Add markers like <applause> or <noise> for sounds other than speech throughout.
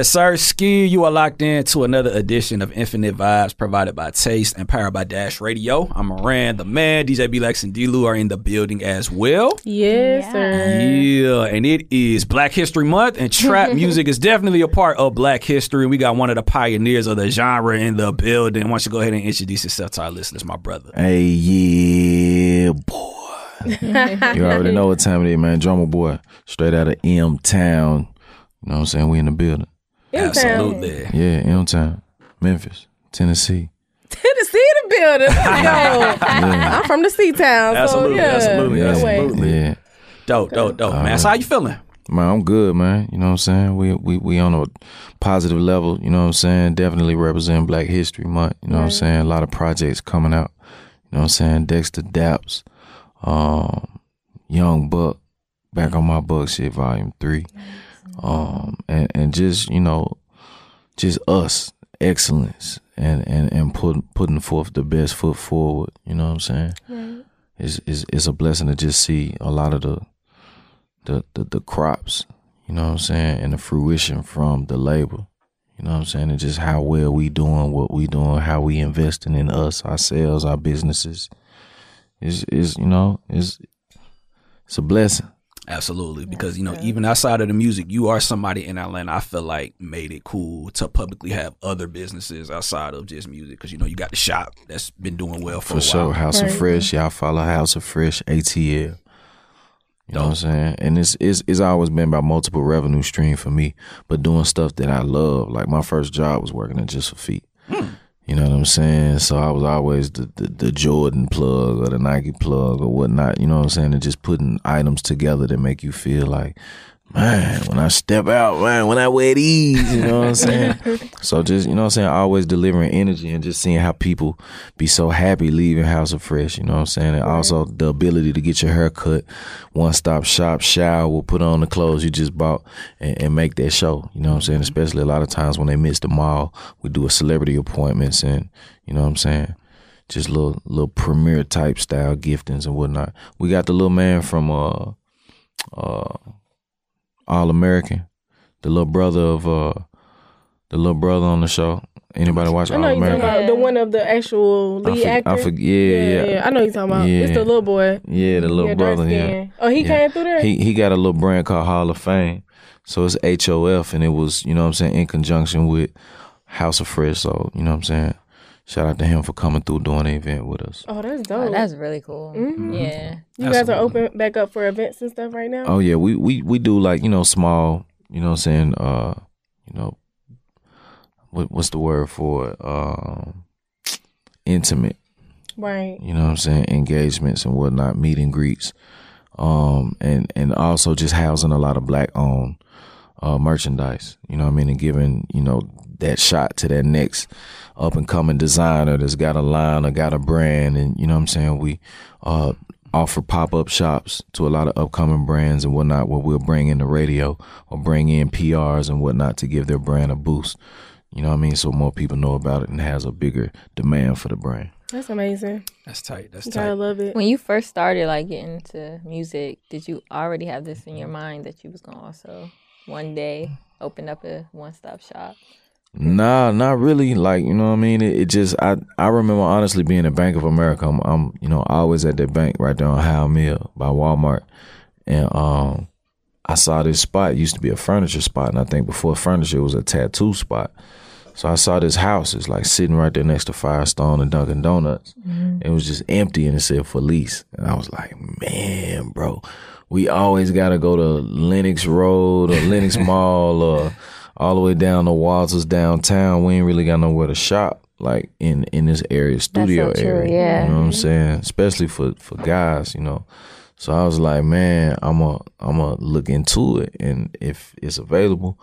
Yes, sir. Ski, you are locked in to another edition of Infinite Vibes provided by Taste and powered by Dash Radio. I'm Moran, the man. DJ B Lex and D Lou are in the building as well. Yes, Yeah. sir. Yeah, and it is Black History Month, and trap <laughs> music is definitely a part of Black history. We got one of the pioneers of the genre in the building. Why don't you go ahead and introduce yourself to our listeners, my brother? Hey, yeah, boy. <laughs> you already know what time it is, man. Drummer boy, straight out of M Town. You know what I'm saying? We in the building. Absolutely. Yeah, M Town, Memphis, Tennessee. Tennessee, the building. Let's. <laughs> I'm from the Sea Town, so Absolutely, yeah. absolutely, Yeah, absolutely. yeah. Dope, dope, dope, man. So how you feeling? Man, I'm good, man. You know what I'm saying? We we we on a positive level, you know what I'm saying? Definitely represent Black History Month, you know what I'm saying? A lot of projects coming out. You know what I'm saying? Dexter Daps, um, Young Buck, back on my buck shit, volume three. Um and, and just, you know, just us, excellence and, and, and putting putting forth the best foot forward, you know what I'm saying? Right. It's, it's it's a blessing to just see a lot of the the, the the crops, you know what I'm saying, and the fruition from the labor. You know what I'm saying? And just how well we doing what we doing, how we investing in us, ourselves, our businesses. Is is you know, is it's a blessing. Absolutely, because you know, even outside of the music, you are somebody in Atlanta. I feel like made it cool to publicly have other businesses outside of just music, because you know you got the shop that's been doing well for, For a while. sure. House Right. of Fresh. Y'all follow House of Fresh, ATL. You know what I'm saying? And it's, it's it's always been about multiple revenue stream for me, but doing stuff that I love. Like my first job was working at Just for Feet. You know what I'm saying? So I was always the, the, the Jordan plug or the Nike plug or whatnot. You know what I'm saying? And just putting items together that make you feel like, man, when I step out, man, when I wear these, you know what I'm saying? <laughs> so just, you know what I'm saying? Always delivering energy and just seeing how people be so happy leaving House of Fresh, you know what I'm saying? And also the ability to get your hair cut, one stop shop, shower, we'll put on the clothes you just bought and, and make that show, you know what I'm saying? Especially a lot of times when they miss the mall, we do a celebrity appointments and, you know what I'm saying? Just little little premiere type style giftings and whatnot. We got the little man from uh uh All American, the little brother of uh the little brother on the show. Anybody watch I All know you're talking American? about the one of the actual I, lead for- actor. I forget. Yeah, yeah, yeah. I know you're talking about. Yeah. It's the little boy. Yeah, the little Yeah, dark brother. Yeah. skin. Oh, he Yeah. came through there. He he got a little brand called Hall of Fame. So it's H O F and it was, you know what I'm saying, in conjunction with House of Fresh. So, you know what I'm saying? Shout out to him for coming through doing the event with us. oh, that's dope. Oh, that's really cool. Mhm. Yeah. you guys are Absolutely. open back up for events and stuff right now. Oh yeah, we we we do like, you know, small, you know what I'm saying, uh, you know, what what's the word for it? Um intimate Right. you know what I'm saying, engagements and whatnot, meet and greets, um, and and also just housing a lot of black owned uh, merchandise. You know what I mean, and giving you know that shot to that next up and coming designer that's got a line or got a brand, and you know what I'm saying. We uh, offer pop up shops to a lot of upcoming brands and whatnot, where we'll bring in the radio or bring in PRs and whatnot to give their brand a boost. You know what I mean? So more people know about it and has a bigger demand for the brand. That's amazing. That's tight. That's tight. gotta love it. When you first started like getting into music, did you already have this in your mind that you was gonna also one day open up a one stop shop? Nah, not really. Like you know what I mean. It, it just I I remember honestly being at Bank of America. I'm, I'm you know always at that bank right there on Howell Mill by Walmart, and um I saw this spot. It used to be a furniture spot, and I think before furniture it was a tattoo spot. So I saw this house. It's like sitting right there next to Firestone and Dunkin' Donuts. It was just empty and it said for lease. And I was like, man, bro, we always got to go to Lenox Road or Lenox <laughs> Mall or all the way down to Walters downtown. We ain't really got nowhere to shop like in in this area, studio so true, area. yeah. You know what I'm saying? Especially for for guys, you know. So I was like, man, I'm a I'm a look into it, and if it's available,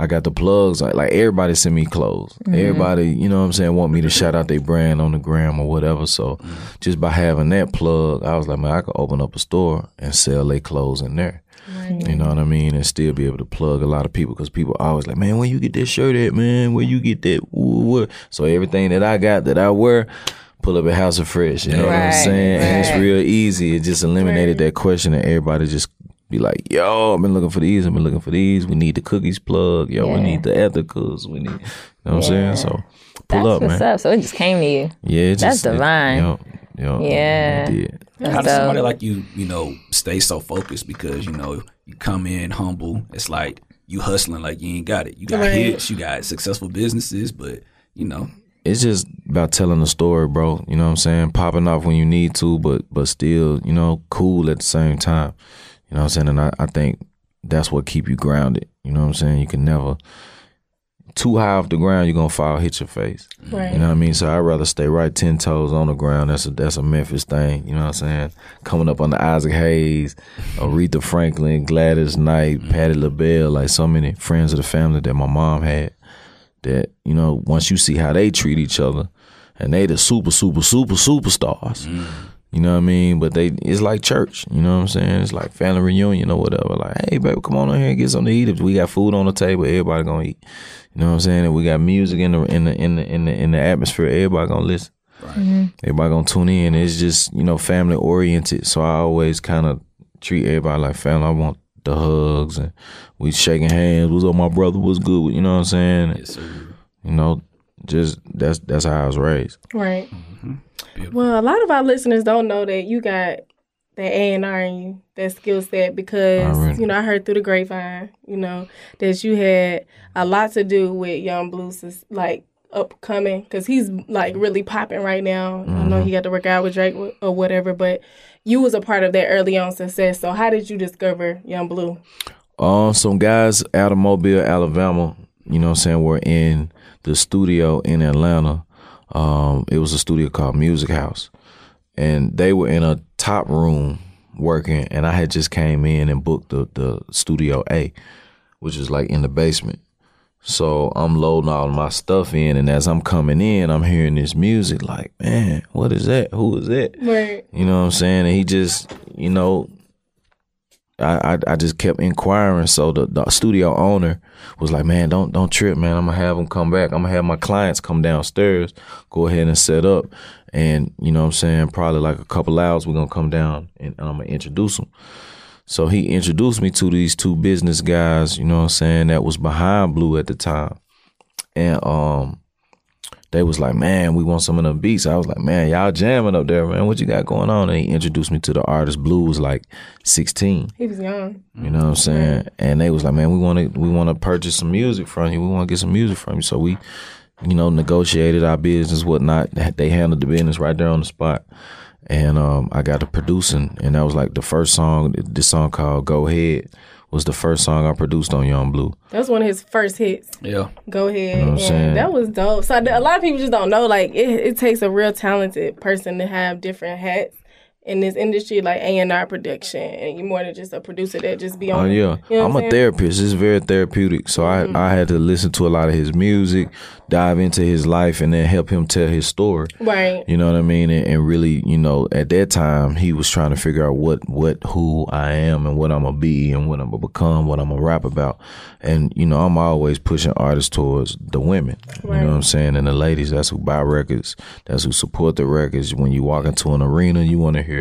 I got the plugs. Like, like everybody send me clothes. Mm-hmm. Everybody, you know what I'm saying, want me to shout out their brand on the gram or whatever. So mm-hmm. just by having that plug, I was like, man, I could open up a store and sell their clothes in there. You know what I mean? And still be able to plug a lot of people because people always like, man, where you get that shirt at, man? Where you get that? Woo." So everything that I got that I wear, pull up at House of Fresh. You know what I'm Right, saying? And it's real easy. It just eliminated that question and everybody just be like, yo, I've been looking for these, I've been looking for these. We need the cookies plug, yo, we need the ethicals, we need, you know what I'm saying? So pull That's up, what's man. up. So it just came to you. Yeah, it That's just, it- divine. yo, yo, Yeah. it. How does So- somebody like you, you know, stay so focused? Because you know, you come in humble. It's like you hustling like you ain't got it. You got Right. hits, you got successful businesses, but you know, it's just about telling the story, bro. You know what I'm saying? Popping off when you need to, but but still, you know, cool at the same time. You know what I'm saying? And I, I think that's what keep you grounded. You know what I'm saying? You can never too high off the ground, you're gonna fall, hit your face. Right. You know what I mean? So I'd rather stay right ten toes on the ground. That's a that's a Memphis thing. You know what I'm saying? Coming up on the Isaac Hayes, Aretha Franklin, Gladys Knight, mm-hmm. Patti LaBelle, like so many friends of the family that my mom had. That you know, once you see how they treat each other, and they the super super super superstars. Mm-hmm. You know what I mean? But they it's like church. You know what I'm saying? It's like family reunion or whatever. Like, hey, baby, come on in here and get something to eat. If we got food on the table, everybody gonna eat. You know what I'm saying? And we got music in the in the in the in the in the atmosphere. Everybody gonna listen. Mm-hmm. Everybody gonna tune in. It's just you know family oriented. So I always kind of treat everybody like family. I want the hugs and we shaking hands. What's up, my brother? What's good? You know what I'm saying? yes, sir. You know, just that's that's how I was raised. Right. Mm-hmm. Beautiful. Well, a lot of our listeners don't know that you got that A and R in you, that skill set, because Already. you know I heard through the grapevine, you know, that you had a lot to do with Yung Bleu's, like upcoming, because he's like really popping right now. I know he got to work out with Drake or whatever, but you was a part of that early on success. So how did you discover Yung Bleu? Um, some guys out of Mobile, Alabama, you know what I'm saying, were in the studio in Atlanta. Um, it was a studio called Music House. And they were in a top room working and I had just came in and booked the, the studio A, which is like in the basement. So I'm loading all my stuff in and as I'm coming in, I'm hearing this music like, man, what is that? Who is that? Right. You know what I'm saying? And he just, you know, I, I I just kept inquiring. So the, the studio owner was like, "Man, don't don't trip, man. I'm gonna have them come back. I'm gonna have my clients come downstairs, go ahead and set up, and you know what I'm saying. Probably like a couple hours, we're gonna come down and I'm gonna introduce them." So he introduced me to these two business guys. You know what I'm saying? That was behind Bleu at the time, and um, they was like, man, we want some of them beats. I was like, man, y'all jamming up there, man. What you got going on? And he introduced me to the artist. Bleu's like 16. He was young. You know what I'm saying? And they was like, man, we want to we want to purchase some music from you. We want to get some music from you. So we, you know, negotiated our business, whatnot. They handled the business right there on the spot. And um, I got to producing, and that was like the first song. This song called "Go Ahead" was the first song I produced on Yung Bleu. That was one of his first hits. Yeah, Go ahead. know what I'm saying? and that was dope. So a lot of people just don't know. Like it, it takes a real talented person to have different hats in this industry, like A and R production, and you're more than just a producer that just be Oh on. yeah, You know what I'm a? Mm-hmm. therapist. It's very therapeutic. So I I had to listen to a lot of his music, dive into his life, and then help him tell his story. Right. You know what I mean? And, and really, you know, at that time, he was trying to figure out what, what, who I am and what I'm gonna be and what I'm gonna become, what I'm gonna rap about. And, you know, I'm always pushing artists towards the women. You know what I'm saying? And the ladies, that's who buy records. That's who support the records. When you walk into an arena, you want to hear,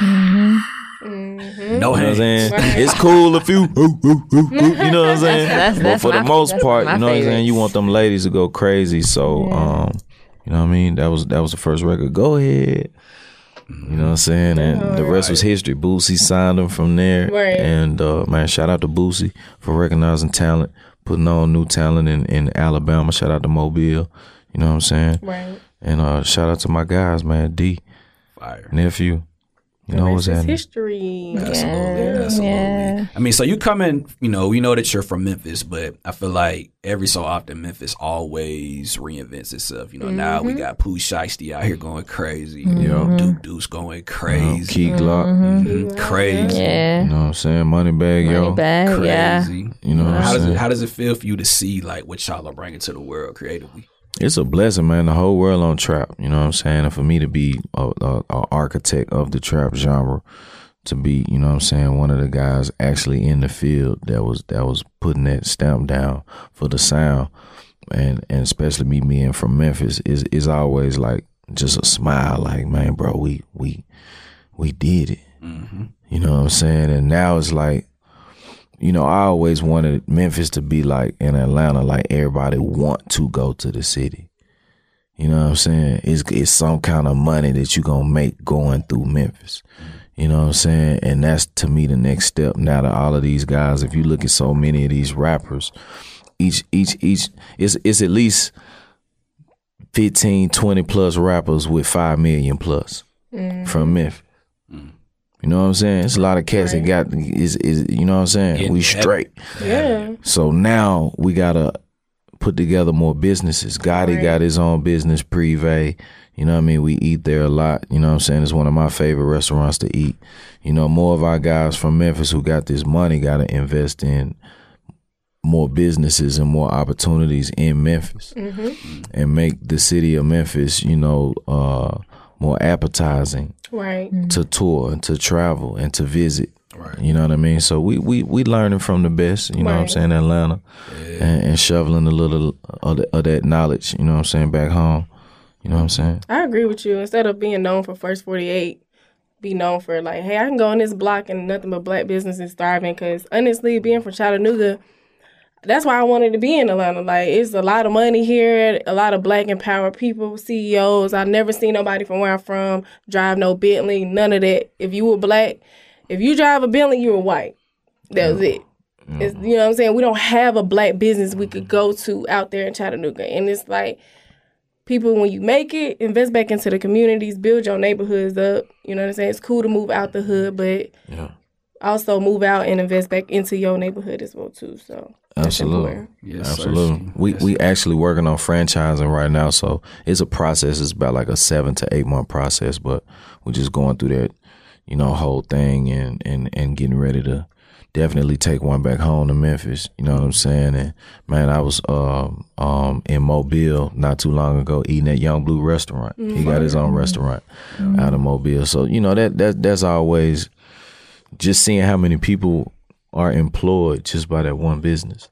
no you know what I'm hands. saying? It's cool if you, ooh, ooh, ooh, ooh, you know what I'm saying? That's- but that's for the most part, you know what I'm saying? You want them ladies to go crazy. So, um, you know what I mean? That was that was the first record. Go ahead. You know what I'm saying? And the rest was history. Boosie signed him from there. Right. And uh, man, shout out to Boosie for recognizing talent, putting on new talent in, in Alabama. Shout out to Mobile. You know what I'm saying? Right. And uh, shout out to my guys, man. D, Fire. nephew. You The know rest what's is happening. history. Absolutely, Yeah, absolutely. yeah. I mean, so you come in, you know, we know that you're from Memphis, but I feel like every so often Memphis always reinvents itself. You know, now we mm-hmm. got Pooh Shiesty out here going crazy. Mm-hmm. You know, Duke Deuce going crazy. Key Glock. Mhm, Crazy. Yeah. You know what I'm saying? Moneybagg, yo. Money bag, yeah. Crazy. You know what I'm How does saying? it how does it feel for you to see like what y'all are bringing to the world creatively? It's a blessing, man. The whole world on trap. You know what I'm saying? And for me to be a, a, a architect of the trap genre, to be, you know what I'm saying, one of the guys actually in the field that was that was putting that stamp down for the sound, and and especially me being from Memphis is is always like just a smile, like man, bro, we we we did it. Mm-hmm. You know what I'm saying? And now it's like, you know, I always wanted Memphis to be like in Atlanta, like everybody want to go to the city. You know what I'm saying? It's it's some kind of money that you gonna make going through Memphis. You know what I'm saying? And that's to me the next step. Now to all of these guys, if you look at so many of these rappers, each each each it's it's at least 15, 20 plus rappers with five million plus mm. from Memphis. Mm. You know what I'm saying? It's a lot of cats that got is is you know what I'm saying? Yeah, we that- straight. Yeah. So now we gotta put together more businesses. Gotti Right. got his own business, Prive. You know what I mean? We eat there a lot. You know what I'm saying? It's one of my favorite restaurants to eat. You know, more of our guys from Memphis who got this money gotta invest in more businesses and more opportunities in Memphis and make the city of Memphis, you know, uh, more appetizing Right. Mm-hmm. to tour and to travel and to visit. Right. You know what I mean? So we we we learning from the best. You know what I'm saying? Atlanta, and, and shoveling a little of, the, of that knowledge. You know what I'm saying? Back home. You know what I'm saying? I agree with you. Instead of being known for First 48, be known for like, hey, I can go on this block and nothing but black business is thriving. Because honestly, being from Chattanooga, that's why I wanted to be in Atlanta. Like, it's a lot of money here, a lot of black empowered people, CEOs. I never seen nobody from where I'm from drive no Bentley, none of that. If you were black, if you drive a Bentley, you were white. That was it. Mm-hmm. It's, you know what I'm saying? We don't have a black business we could go to out there in Chattanooga. And it's like, people when you make it invest back into the communities build your neighborhoods up you know what i'm saying it's cool to move out the hood but Yeah. also move out and invest back into your neighborhood as well too so Absolutely. important. Yes, Absolutely. sir. We Yes, we actually working on franchising right now, so it's a process. It's about like a seven to eight month process, but we're just going through that, you know, whole thing and and and getting ready to definitely take one back home to Memphis. You know what I'm saying? And man, I was um um in Mobile not too long ago eating at Yung Bleu restaurant. He got his own restaurant out of Mobile, so you know that that that's always just seeing how many people are employed just by that one business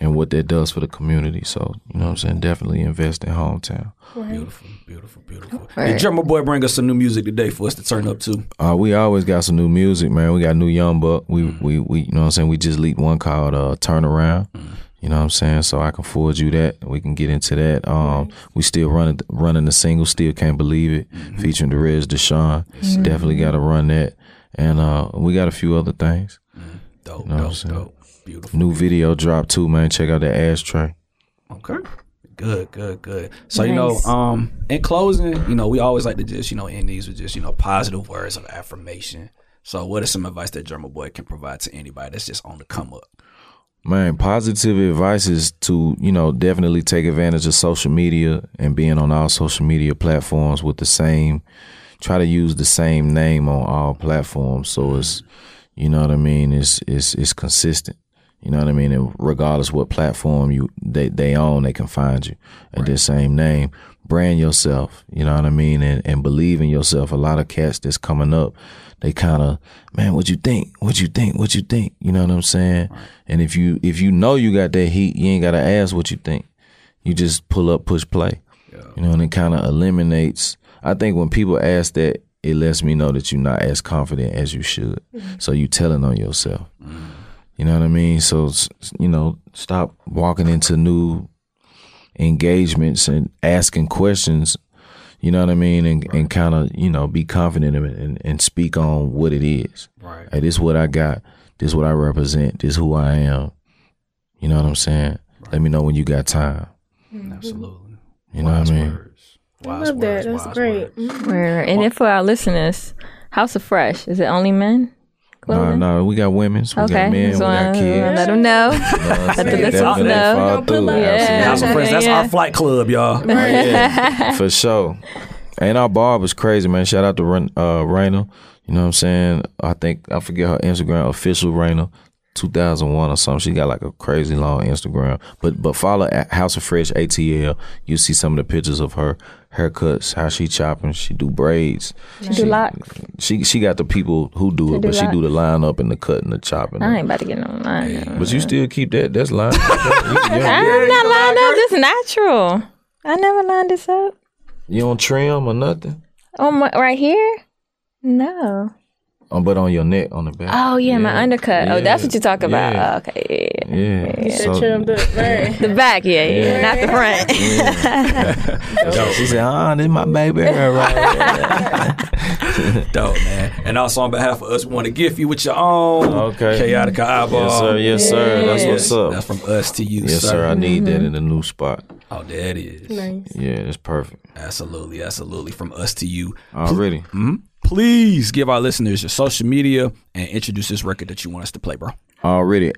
and what that does for the community. So, you know what I'm saying? Definitely invest in hometown. Beautiful, beautiful, beautiful. Did Drummer Boy bring us some new music today for us to turn up to? Uh, we always got some new music, man. We got new Young Buck. We, we, we, you know what I'm saying? We just leaked one called uh, Turn Around. You know what I'm saying? So I can forward you that. We can get into that. Um, we still running running the single. Still can't believe it. Featuring Derez De'Shon. Definitely got to run that. And uh, we got a few other things. Dope, know what I'm dope, saying? dope. Beautiful. New video drop too, man. Check out the ashtray. Okay. Good, good, good. So you know, um, in closing, you know, we always like to just, you know, end these with just, you know, positive words of affirmation. So what is some advice that Drummer Boy can provide to anybody that's just on the come up? Man, positive advice is to, you know, definitely take advantage of social media and being on all social media platforms with the same, try to use the same name on all platforms. So it's, you know what I mean? It's, it's, it's consistent. You know what I mean? And regardless what platform you, they, they own, they can find you at the same name. Brand yourself, you know what I mean? And, and believe in yourself. A lot of cats that's coming up, they kind of, man, what you think? What you think? What you think? You know what I'm saying? And if you if you know you got that heat, you ain't gotta ask what you think. You just pull up, push play. You know, and it kind of eliminates. I think when people ask that, it lets me know that you're not as confident as you should. Mm-hmm. So you telling on yourself. Mm-hmm. You know what I mean? So you know, stop walking into new engagements and asking questions. You know what I mean? And and kind of you know be confident in it and, and speak on what it is. Right. Hey, this is what I got. This is what I represent. This is who I am. You know what I'm saying? Let me know when you got time. Absolutely. You know Wise what I mean? words. I Wise love that words, that's great words. Where and then for our listeners, House of Fresh is it only men? No, clothing? no, we got women, we Okay, got men, we so, got uh, kids. Let them know. You know what I'm <laughs> Let the listeners know. fall Don't pull through. up. Yeah. House of Friends, that's Yeah. our flight club, y'all. <laughs> Oh, yeah, for sure. And our bar was crazy, man. Shout out to Ren- uh, Raina. You know what I'm saying? I think I forget her Instagram official Raina. 2001 or something. She got like a crazy long Instagram. But but follow at House of Fresh ATL. You see some of the pictures of her haircuts, how she chopping. She do braids. She do locks. She she got the people who do it, do but she do the line up and the cut and the chopping. I ain't about to get no line. But you still keep that. That's line. <laughs> I'm not lined up. This natural. I never lined this up. you don't trim or nothing. Oh my, right here? No. Um, but on your neck, on the back. Oh yeah, my undercut. Oh, that's what you talk about. Yeah. Oh, okay, yeah. yeah. Get So- trimmed up, <laughs> right? <laughs> The back, yeah, yeah, not the front. <laughs> she said, "Ah, this my baby hair right Dope, man. And also on behalf of us, we want to gift you with your own Okay. chaotic eyeball. Yes, sir. Yes, sir. That's what's up. That's from us to you, yes, sir. sir. I need that in a new spot. Oh, there it is. nice. Yeah, that's perfect. Absolutely, absolutely. From us to you. Already. Please give our listeners your social media and introduce this record that you want us to play, bro. Already.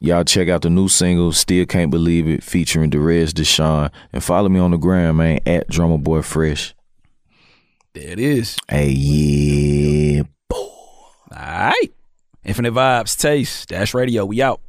Y'all check out the new single, Still Can't Believe It, featuring Derez De'Shon. And follow me on the gram, man, at Drummer Boy Fresh. There it is. Hey, yeah. boy. All right. Infinite Vibes, Taste, Dash Radio. We out.